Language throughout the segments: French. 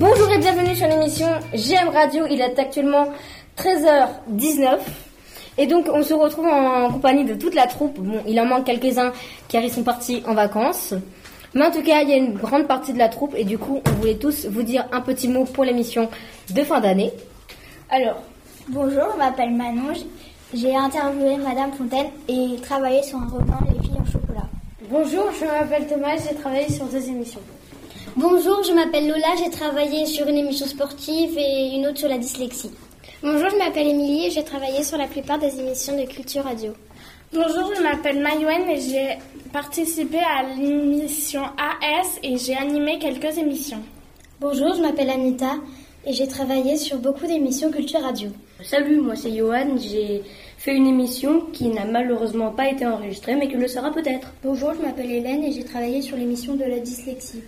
Bonjour et bienvenue sur l'émission GM Radio. Il est actuellement 13h19. Et donc on se retrouve en compagnie de toute la troupe. Bon, il en manque quelques-uns car ils sont partis en vacances. Mais en tout cas, il y a une grande partie de la troupe et du coup, on voulait tous vous dire un petit mot pour l'émission de fin d'année. Alors, bonjour, je m'appelle Manon. J'ai interviewé Madame Fontaine et travaillé sur un roman Les filles en chocolat. Bonjour, je m'appelle Thomas, j'ai travaillé sur deux émissions. Bonjour, je m'appelle Lola, j'ai travaillé sur une émission sportive et une autre sur la dyslexie. Bonjour, je m'appelle Émilie et j'ai travaillé sur la plupart des émissions de Culture Radio. Bonjour, je m'appelle Mayouen et j'ai participé à l'émission AS et j'ai animé quelques émissions. Bonjour, je m'appelle Anita et j'ai travaillé sur beaucoup d'émissions Culture Radio. Salut, moi c'est Johan, j'ai fait une émission qui n'a malheureusement pas été enregistrée mais qui le sera peut-être. Bonjour, je m'appelle Hélène et j'ai travaillé sur l'émission de la dyslexie.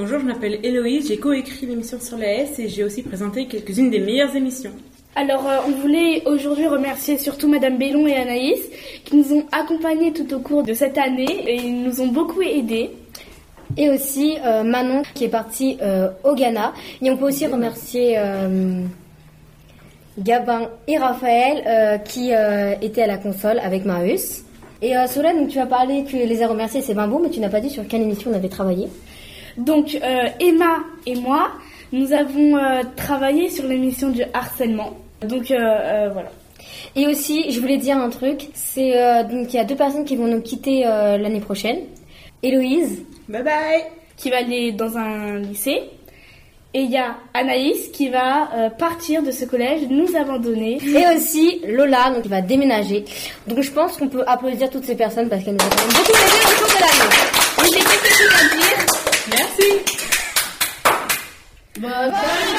Bonjour, je m'appelle Héloïse, j'ai coécrit l'émission sur la S et j'ai aussi présenté quelques-unes des meilleures émissions. Alors, euh, on voulait aujourd'hui remercier surtout Madame Bellon et Anaïs qui nous ont accompagnés tout au cours de cette année et ils nous ont beaucoup aidés. Et aussi euh, Manon qui est partie euh, au Ghana. Et on peut aussi remercier Gabin et Raphaël qui étaient à la console avec Marius. Et Solène, tu as parlé que les a remerciés, c'est bien beau, mais tu n'as pas dit sur quelle émission on avait travaillé. Donc euh, Emma et moi, nous avons euh, travaillé sur l'émission du harcèlement. Donc euh, voilà. Et aussi, je voulais dire un truc, c'est donc il y a deux personnes qui vont nous quitter l'année prochaine. Héloïse, Bye bye qui va aller dans un lycée. Et il y a Anaïs qui va partir de ce collège, nous abandonner. et aussi Lola, donc qui va déménager. Donc je pense qu'on peut applaudir toutes ces personnes parce qu'elles nous ont quand même beaucoup aidé Work